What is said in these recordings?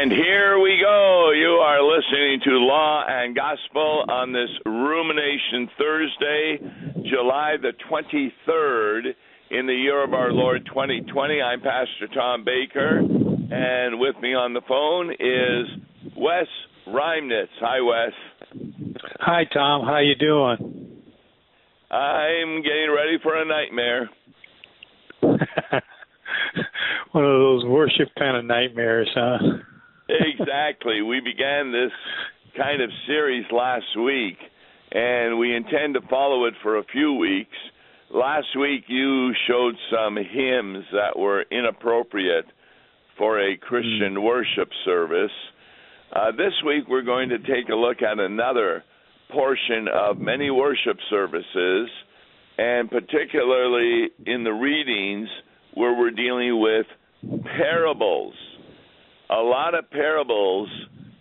And here we go. You are listening to Law and Gospel on this Rumination Thursday, July the 23rd in the year of our Lord 2020. I'm Pastor Tom Baker, and with me on the phone is Wes Reimnitz. Hi, Wes. Hi, Tom. How you doing? I'm getting ready for a nightmare. One of those worship kind of nightmares, huh? Exactly. We began this kind of series last week, and we intend to follow it for a few weeks. Last week, you showed some hymns that were inappropriate for a Christian mm. worship service. Uh, this week, we're going to take a look at another portion of many worship services, and particularly in the readings where we're dealing with parables. A lot of parables,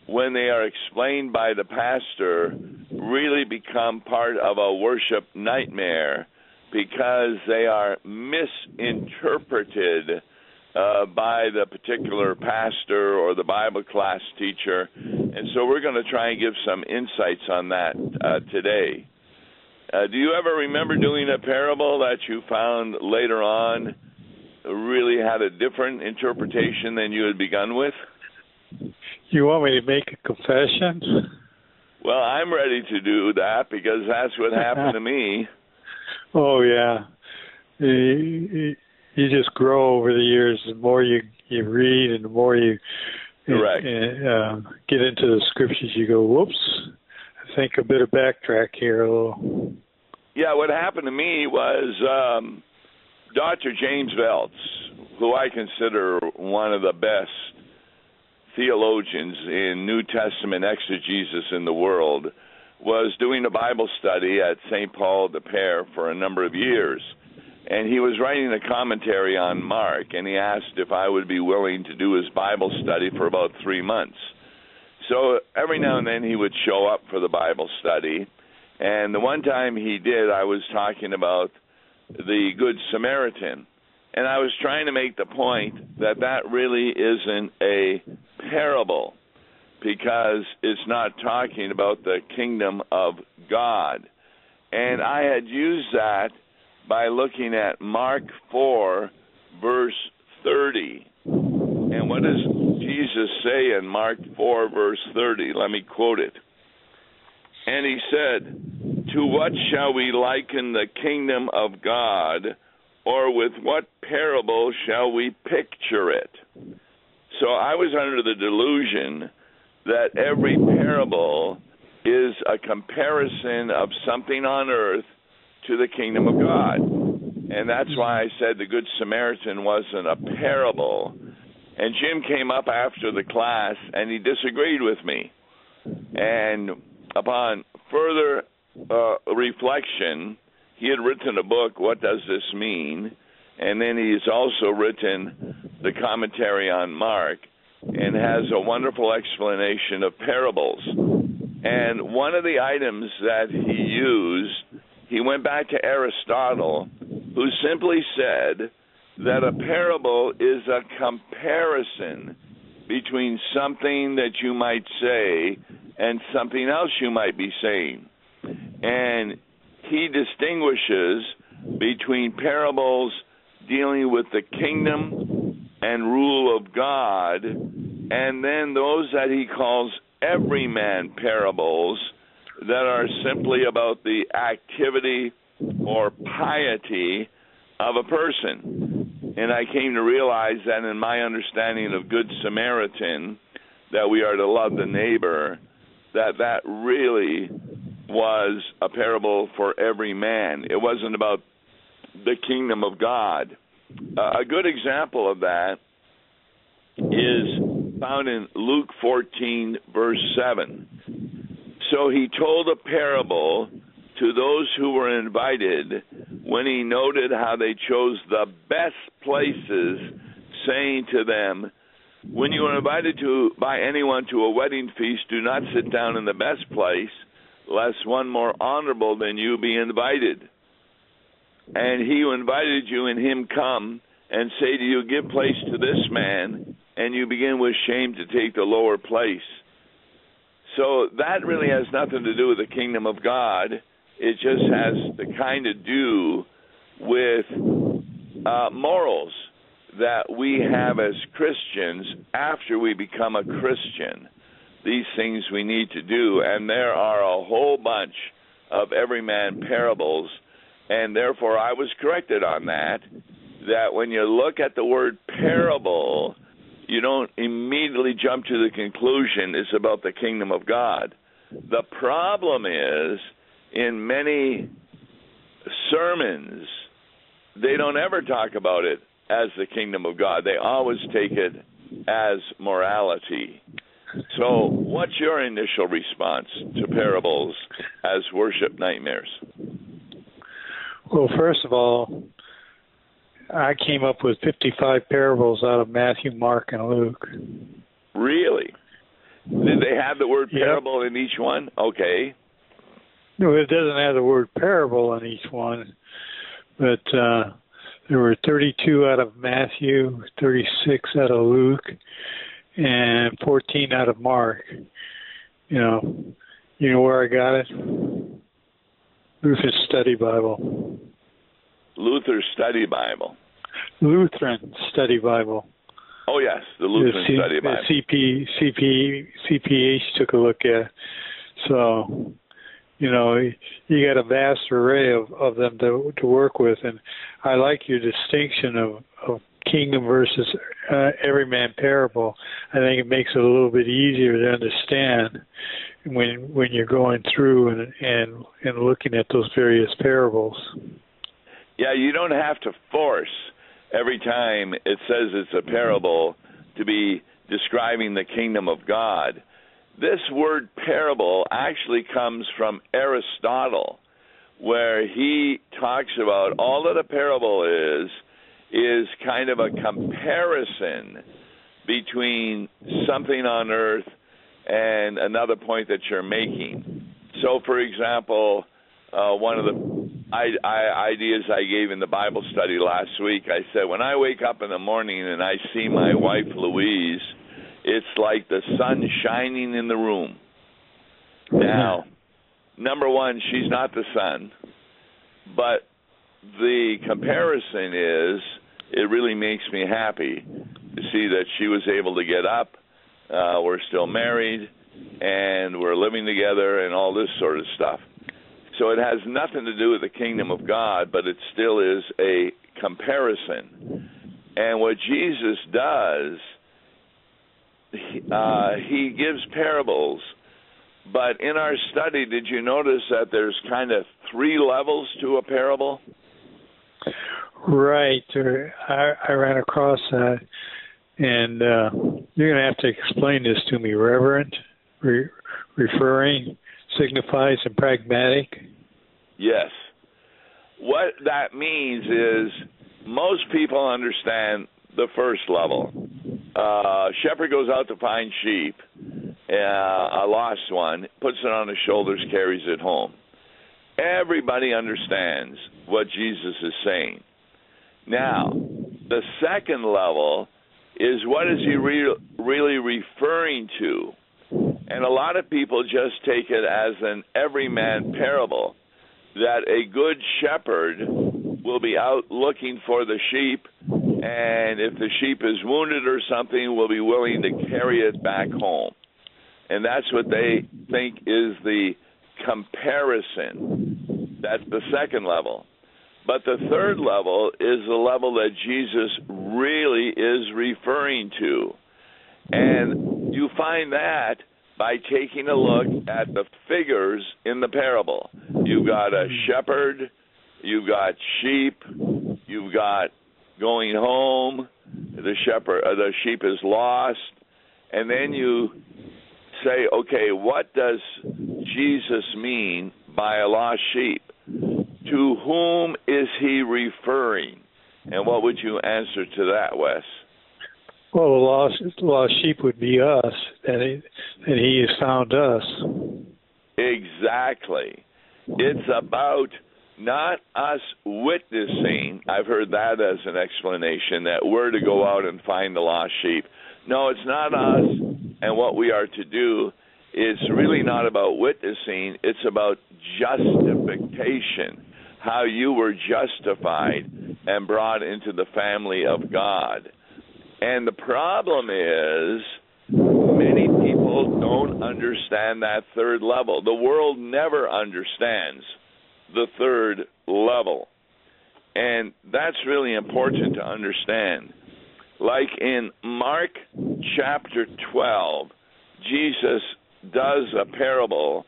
when they are explained by the pastor, really become part of a worship nightmare because they are misinterpreted uh, by the particular pastor or the Bible class teacher. And so we're going to try and give some insights on that uh, today. Uh, do you ever remember doing a parable that you found later on really had a different interpretation than you had begun with? You want me to make a confession? Well, I'm ready to do that because that's what happened to me. Oh yeah, you, you just grow over the years. The more you you read, and the more you Correct. Uh, get into the scriptures, you go, "Whoops!" I think a bit of backtrack here a little. Yeah, what happened to me was um, Dr. James Voelz, who I consider one of the best theologians in New Testament exegesis in the world, was doing a Bible study at St. Paul de Pere for a number of years. And he was writing a commentary on Mark, and he asked if I would be willing to do his Bible study for about three months. So every now and then he would show up for the Bible study. And the one time he did, I was talking about the Good Samaritan. And I was trying to make the point that that really isn't a parable because it's not talking about the kingdom of God. And I had used that by looking at Mark 4, verse 30. And what does Jesus say in Mark 4, verse 30? Let me quote it. And he said, To what shall we liken the kingdom of God, or with what parable shall we picture it? So I was under the delusion that every parable is a comparison of something on earth to the kingdom of God. And that's why I said the Good Samaritan wasn't a parable. And Jim came up after the class and he disagreed with me. And upon further uh, reflection, he had written a book, What Does This Mean? And then he's also written the commentary on Mark and has a wonderful explanation of parables. And one of the items that he used, he went back to Aristotle, who simply said that a parable is a comparison between something that you might say and something else you might be saying. And he distinguishes between parables dealing with the kingdom and rule of God, and then those that he calls everyman parables that are simply about the activity or piety of a person. And I came to realize that in my understanding of Good Samaritan, that we are to love the neighbor, that that really was a parable for every man. It wasn't about the kingdom of God. Uh, a good example of that is found in Luke 14, verse 7. So he told a parable to those who were invited when he noted how they chose the best places, saying to them, when you are invited to by anyone to a wedding feast, do not sit down in the best place, lest one more honorable than you be invited. And he who invited you and him come and say to you, Give place to this man, and you begin with shame to take the lower place. So that really has nothing to do with the kingdom of God. It just has to kind of do with uh, morals that we have as Christians after we become a Christian. These things we need to do, and there are a whole bunch of everyman parables, and therefore I was corrected on that. That when you look at the word parable, you don't immediately jump to the conclusion it's about the kingdom of God. The problem is in many sermons, they don't ever talk about it as the kingdom of God. They always take it as morality. So, what's your initial response to parables as worship nightmares? Well, first of all, I came up with 55 parables out of Matthew, Mark, and Luke. Really? Did they have the word parable yep. in each one? Okay. No, it doesn't have the word parable in each one, but uh, there were 32 out of Matthew, 36 out of Luke, and 14 out of Mark. You know, you know where I got it? Luther's Study Bible. Luther's Study Bible. Lutheran Study Bible. Oh yes, the Lutheran the C- Study Bible. The CP CP CPH took a look at. So, you know, you got a vast array of of them to to work with, and I like your distinction of of kingdom versus uh, everyman parable. I think it makes it a little bit easier to understand when when you're going through and and and looking at those various parables. Yeah, you don't have to force every time it says it's a parable to be describing the kingdom of God. This word parable actually comes from Aristotle, where he talks about all that a parable is is kind of a comparison between something on earth and another point that you're making. So, for example, uh, one of the I, I, ideas I gave in the Bible study last week, I said, when I wake up in the morning and I see my wife Louise, it's like the sun shining in the room. Now, number one, she's not the sun, but the comparison is it really makes me happy to see that she was able to get up. Uh, we're still married, and we're living together, and all this sort of stuff. So it has nothing to do with the kingdom of God, but it still is a comparison. And what Jesus does, uh, he gives parables. But in our study, did you notice that there's kind of three levels to a parable? Right. I, I ran across that. And uh, you're going to have to explain this to me. Reverent, re- referring, signifies and pragmatic? Yes. What that means is most people understand the first level. Uh, shepherd goes out to find sheep, uh, a lost one, puts it on his shoulders, carries it home. Everybody understands what Jesus is saying. Now, the second level is what is he re- really referring to? And a lot of people just take it as an everyman parable that a good shepherd will be out looking for the sheep, and if the sheep is wounded or something, will be willing to carry it back home. And that's what they think is the comparison. That's the second level. But the third level is the level that Jesus really is referring to. And you find that by taking a look at the figures in the parable. You've got a shepherd, you've got sheep, you've got going home, the shepherd uh, the sheep is lost, and then you say, okay, what does Jesus mean by a lost sheep? To whom is he referring? And what would you answer to that, Wes? Well, the lost, lost sheep would be us, and he, and he has found us. Exactly. It's about not us witnessing. I've heard that as an explanation that we're to go out and find the lost sheep. No, it's not us and what we are to do. It's really not about witnessing, it's about justification, how you were justified and brought into the family of God. And the problem is, many people don't understand that third level. The world never understands the third level. And that's really important to understand. Like in Mark chapter 12, Jesus does a parable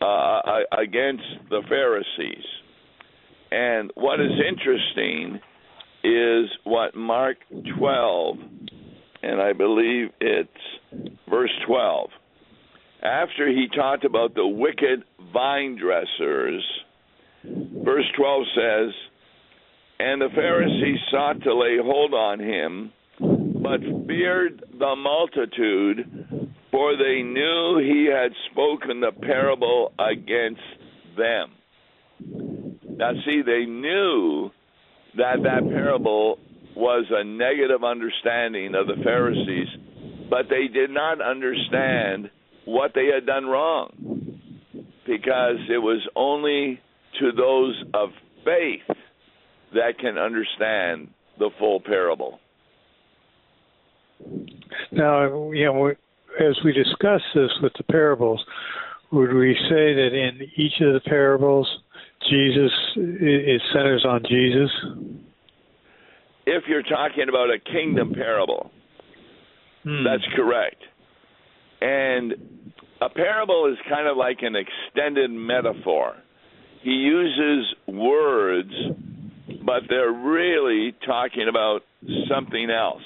uh, against the Pharisees. And what is interesting is what Mark 12, and I believe it's verse 12. After he talked about the wicked vine dressers, verse 12 says, And the Pharisees sought to lay hold on him, but feared the multitude, for they knew he had spoken the parable against them. Now, see, they knew that that parable was a negative understanding of the Pharisees, but they did not understand what they had done wrong because it was only to those of faith that can understand the full parable. Now, you know, as we discuss this with the parables, would we say that in each of the parables Jesus it centers on Jesus. If you're talking about a kingdom parable, hmm. that's correct. And a parable is kind of like an extended metaphor. He uses words, but they're really talking about something else.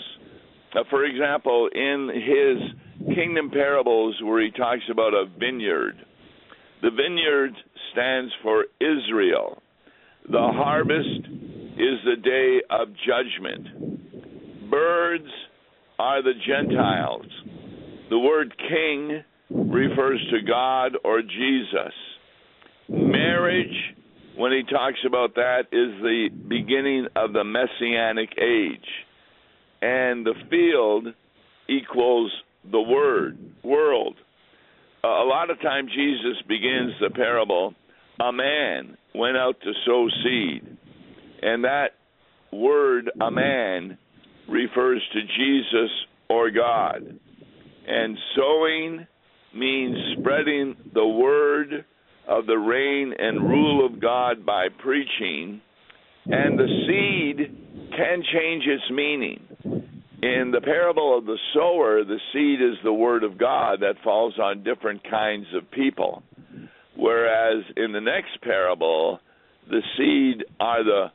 Uh, for example, in his kingdom parables, where he talks about a vineyard, the vineyard stands for Israel. The harvest is the day of judgment. Birds are the Gentiles. The word king refers to God or Jesus. Marriage, when he talks about that, is the beginning of the messianic age. And the field equals the word, world a lot of time Jesus begins the parable, a man went out to sow seed. And that word, a man, refers to Jesus or God. And sowing means spreading the word of the reign and rule of God by preaching. And the seed can change its meaning. In the parable of the sower, the seed is the word of God that falls on different kinds of people. Whereas in the next parable, the seed are the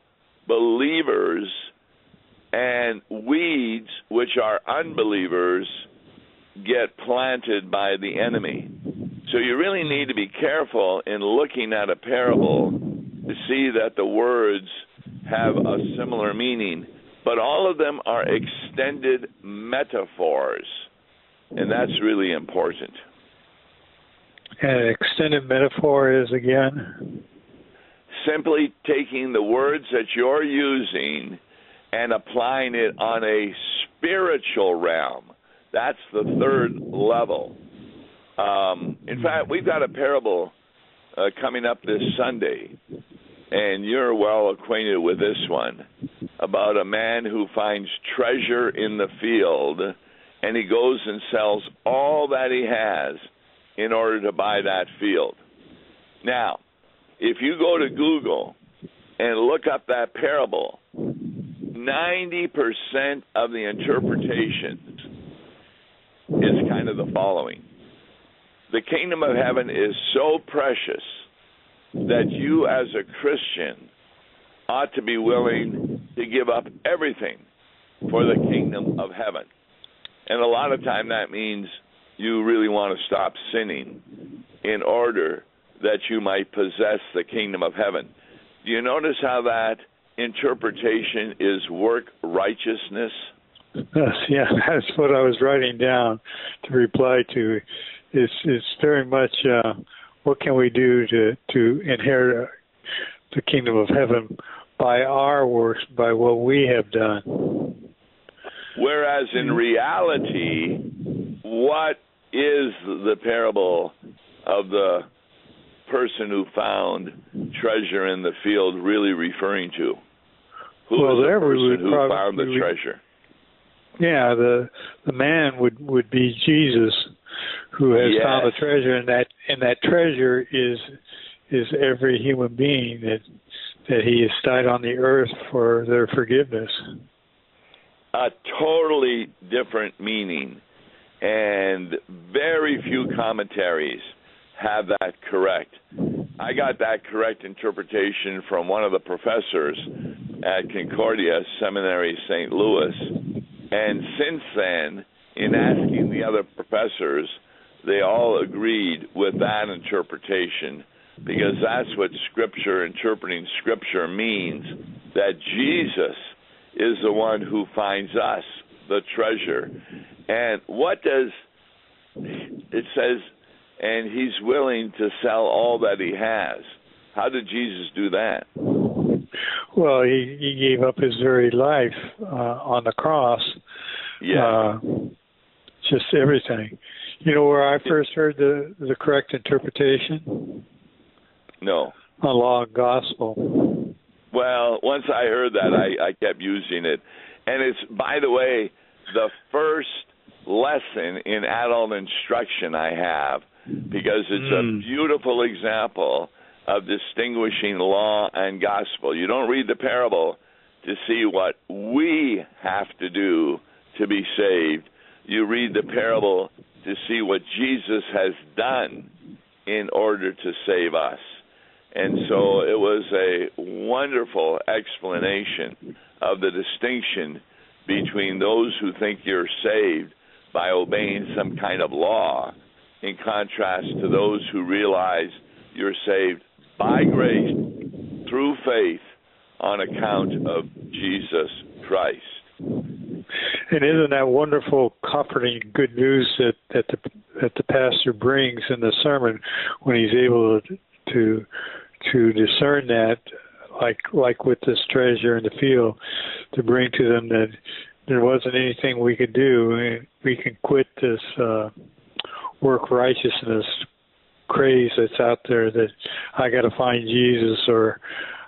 believers, and weeds, which are unbelievers, get planted by the enemy. So you really need to be careful in looking at a parable to see that the words have a similar meaning but all of them are extended metaphors, and that's really important. And extended metaphor is again? Simply taking the words that you're using and applying it on a spiritual realm. That's the third level. Um, in fact, we've got a parable uh, coming up this Sunday, and you're well acquainted with this one about a man who finds treasure in the field and he goes and sells all that he has in order to buy that field. Now, if you go to Google and look up that parable, 90% of the interpretations is kind of the following The kingdom of heaven is so precious that you, as a Christian, ought to be willing to give up everything for the kingdom of heaven. And a lot of time that means you really want to stop sinning in order that you might possess the kingdom of heaven. Do you notice how that interpretation is work righteousness? Yes, yeah, that's what I was writing down to reply to. It's it's very much uh, what can we do to to inherit the kingdom of heaven by our works, by what we have done. Whereas in reality, what is the parable of the person who found treasure in the field really referring to? Who well, is the person who probably- found the would- treasure? Yeah, the the man would would be Jesus, who has Yes. found the treasure, and that and that treasure is is every human being that that he has died on the earth for their forgiveness. a totally different meaning, and very few commentaries have that correct. I got that correct interpretation from one of the professors at Concordia Seminary, St. Louis. And since then, in asking the other professors, they all agreed with that interpretation because that's what Scripture, interpreting Scripture, means that Jesus is the one who finds us the treasure. And what does it says? And he's willing to sell all that he has. How did Jesus do that? Well, he he gave up his very life uh, on the cross. Yeah. Uh, just everything. You know where I first heard the the correct interpretation? no. On law and gospel. Well, once I heard that, I, I kept using it. And it's, by the way, the first lesson in adult instruction I have because it's Mm. a beautiful example of distinguishing law and gospel. You don't read the parable to see what we have to do to be saved. You read the parable to see what Jesus has done in order to save us. And so it was a wonderful explanation of the distinction between those who think you're saved by obeying some kind of law, in contrast to those who realize you're saved by grace through faith on account of Jesus Christ. And isn't that wonderful, comforting, good news that that the that the pastor brings in the sermon when he's able to to, to discern that, like like with this treasure in the field, to bring to them that there wasn't anything we could do. We can quit this uh, work righteousness craze that's out there that I got to find Jesus or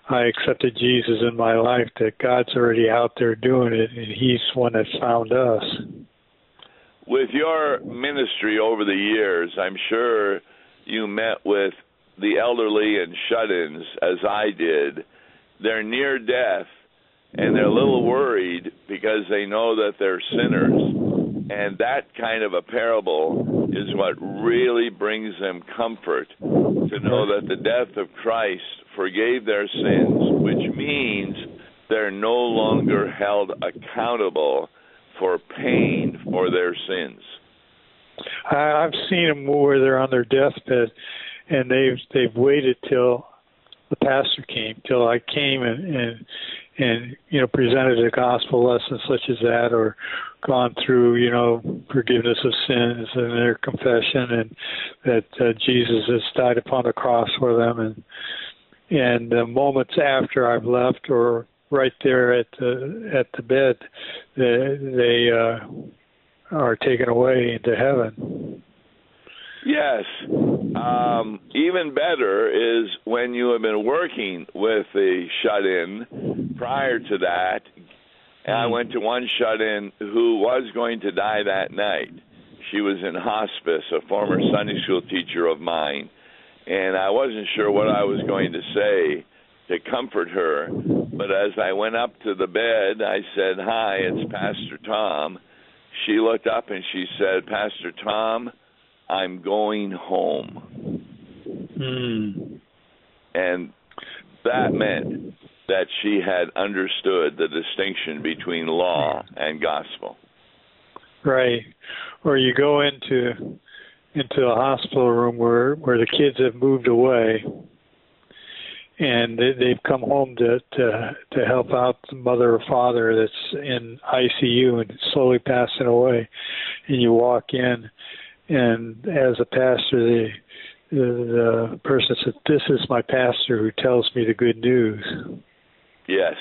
I accepted Jesus in my life that God's already out there doing it and he's one that found us. With your ministry over the years, I'm sure you met with the elderly and shut ins as I did. They're near death and they're a little worried because they know that they're sinners. And that kind of a parable is what really brings them comfort to know that the death of Christ forgave their sins, which means they're no longer held accountable for paying for their sins. I've seen them where they're on their deathbed, and they've they've waited till the pastor came, till I came and and and you know presented a gospel lesson such as that, or gone through you know forgiveness of sins and their confession, and that uh, Jesus has died upon the cross for them, and and uh, moments after I've left, or right there at the at the bed, they, they uh, are taken away into heaven. Yes. Um, even better is when you have been working with the shut in prior to that. And I went to one shut in who was going to die that night. She was in hospice, a former Sunday school teacher of mine. And I wasn't sure what I was going to say to comfort her. But as I went up to the bed, I said, Hi, it's Pastor Tom. She looked up and she said, Pastor Tom, I'm going home. Mm. And that meant that she had understood the distinction between law and gospel. Right. Or you go into into a hospital room where where the kids have moved away and they, they've come home to to to help out the mother or father that's in ICU and slowly passing away and you walk in and as a pastor the the, the person said this is my pastor who tells me the good news Yes.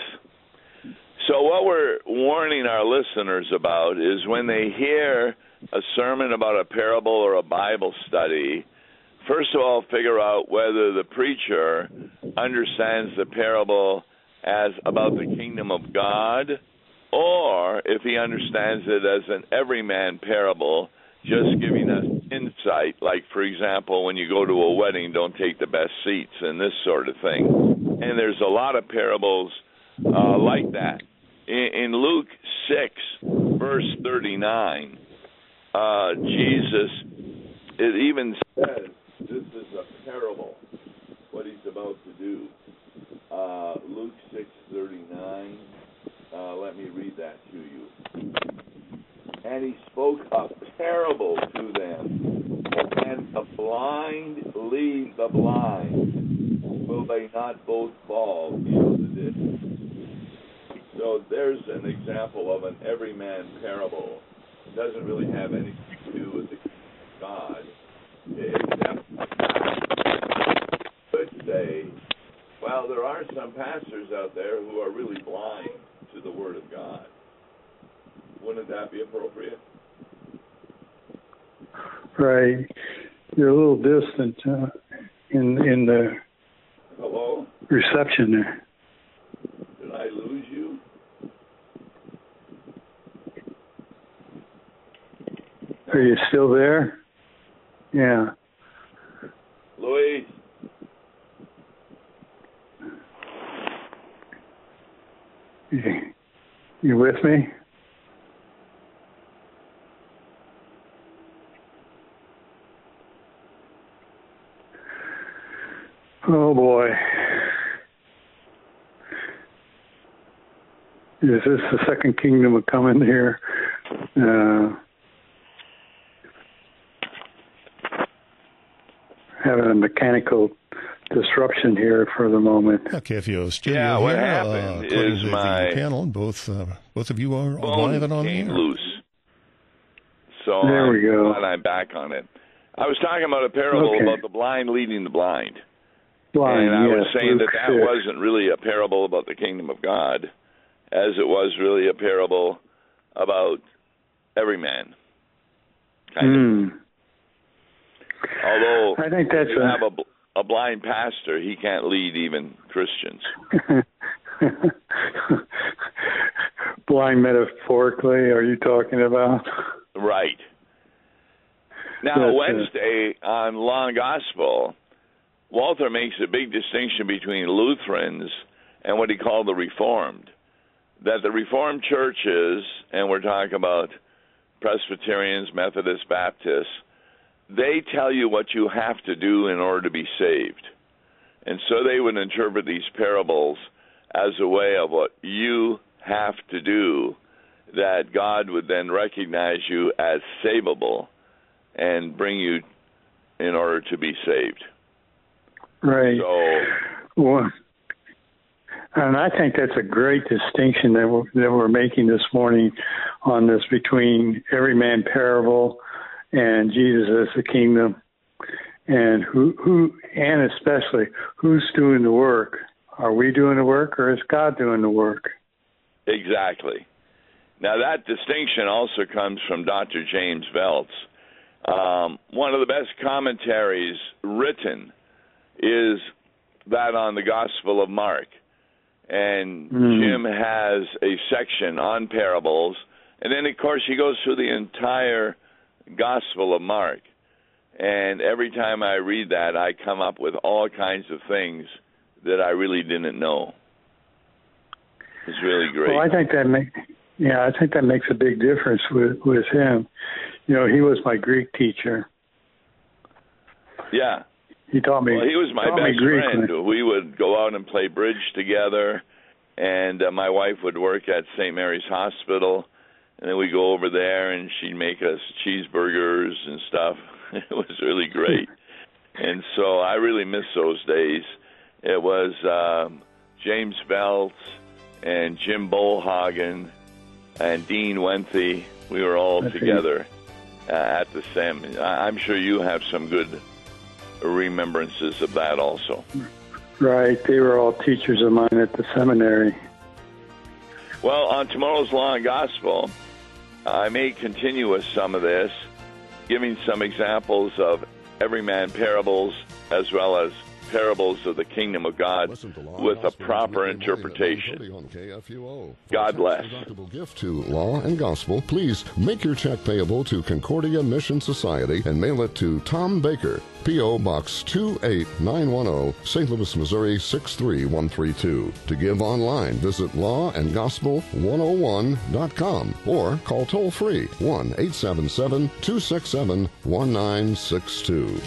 So, what we're warning our listeners about is when they hear a sermon about a parable or a Bible study, first of all, figure out whether the preacher understands the parable as about the kingdom of God or if he understands it as an everyman parable, just giving us insight. Like, for example, when you go to a wedding, don't take the best seats and this sort of thing. And there's a lot of parables uh, like that. In, in Luke 6, verse 39, uh, Jesus, it even says this is a parable, what he's about to do. Uh, Luke 6:39. Uh, let me read that to you. And he spoke a parable to them. And the blind lead the blind. Will they not both fall into the ditch? So there's an example of an everyman parable. It doesn't really have anything to do with the God. Except could say, well, there are some pastors out there who are really blind to the Word of God. Wouldn't that be appropriate? Right. You're a little distant uh, in in the Hello? reception there. Did I lose you? Are you still there? Yeah. Louise? You, you with me? Oh boy. Is this the second kingdom of coming here? Uh, having a mechanical disruption here for the moment. Okay, KFUO studio Yeah, what here, happened uh, is my panel, both uh, both of you are Phone live and on the air. loose. So There I'm we go. glad I'm back on it. I was talking about a parable Okay. about the blind leading the blind. Blind, and I was saying Luke that that 6. wasn't really a parable about the kingdom of God, as it was really a parable about every man. Kind of. Hmm. Although I think that's you a- have a, a blind pastor, he can't lead even Christians. Blind metaphorically, are you talking about? Right. Now, That's, Wednesday on Long Gospel, Walther makes a big distinction between Lutherans and what he called the Reformed. That the Reformed churches, and we're talking about Presbyterians, Methodists, Baptists, they tell you what you have to do in order to be saved. And so they would interpret these parables as a way of what you have to do that God would then recognize you as savable and bring you in order to be saved. Right. So, Well, and I think that's a great distinction that we're, that we're making this morning on this between every man parable and Jesus as the kingdom, and who who and especially who's doing the work. Are we doing the work, or is God doing the work? exactly. Now, that distinction also comes from Dr. James Voelz. Um, one of the best commentaries written is that on the Gospel of Mark. And Mm. Jim has a section on parables. And then, of course, he goes through the entire Gospel of Mark. And every time I read that, I come up with all kinds of things that I really didn't know. It's really great. Well, I think that makes yeah, I think that makes a big difference with with him. You know, he was my Greek teacher. yeah. He taught me. Well, he was my best Greek friend. We would go out and play bridge together, and uh, my wife would work at St. Mary's Hospital, and then we'd go over there, and she'd make us cheeseburgers and stuff. It was really great, and so I really miss those days. It was um, James Voelz and Jim Bollhagen and Dean Wenthe. We were all That's together uh, at the SEM. I'm sure you have some good remembrances of that also. Right. They were all teachers of mine at the seminary. Well, on tomorrow's Law and Gospel, I may continue with some of this, giving some examples of everyman parables as well as parables of the kingdom of God with a proper interpretation. God bless. Gift to Law and Gospel. Please make your check payable to Concordia Mission Society and mail it to Tom Baker, P.O. Box 28910, St. Louis, Missouri 63132. To give online, visit lawandgospel101.com or call toll free 1 877 267 1962.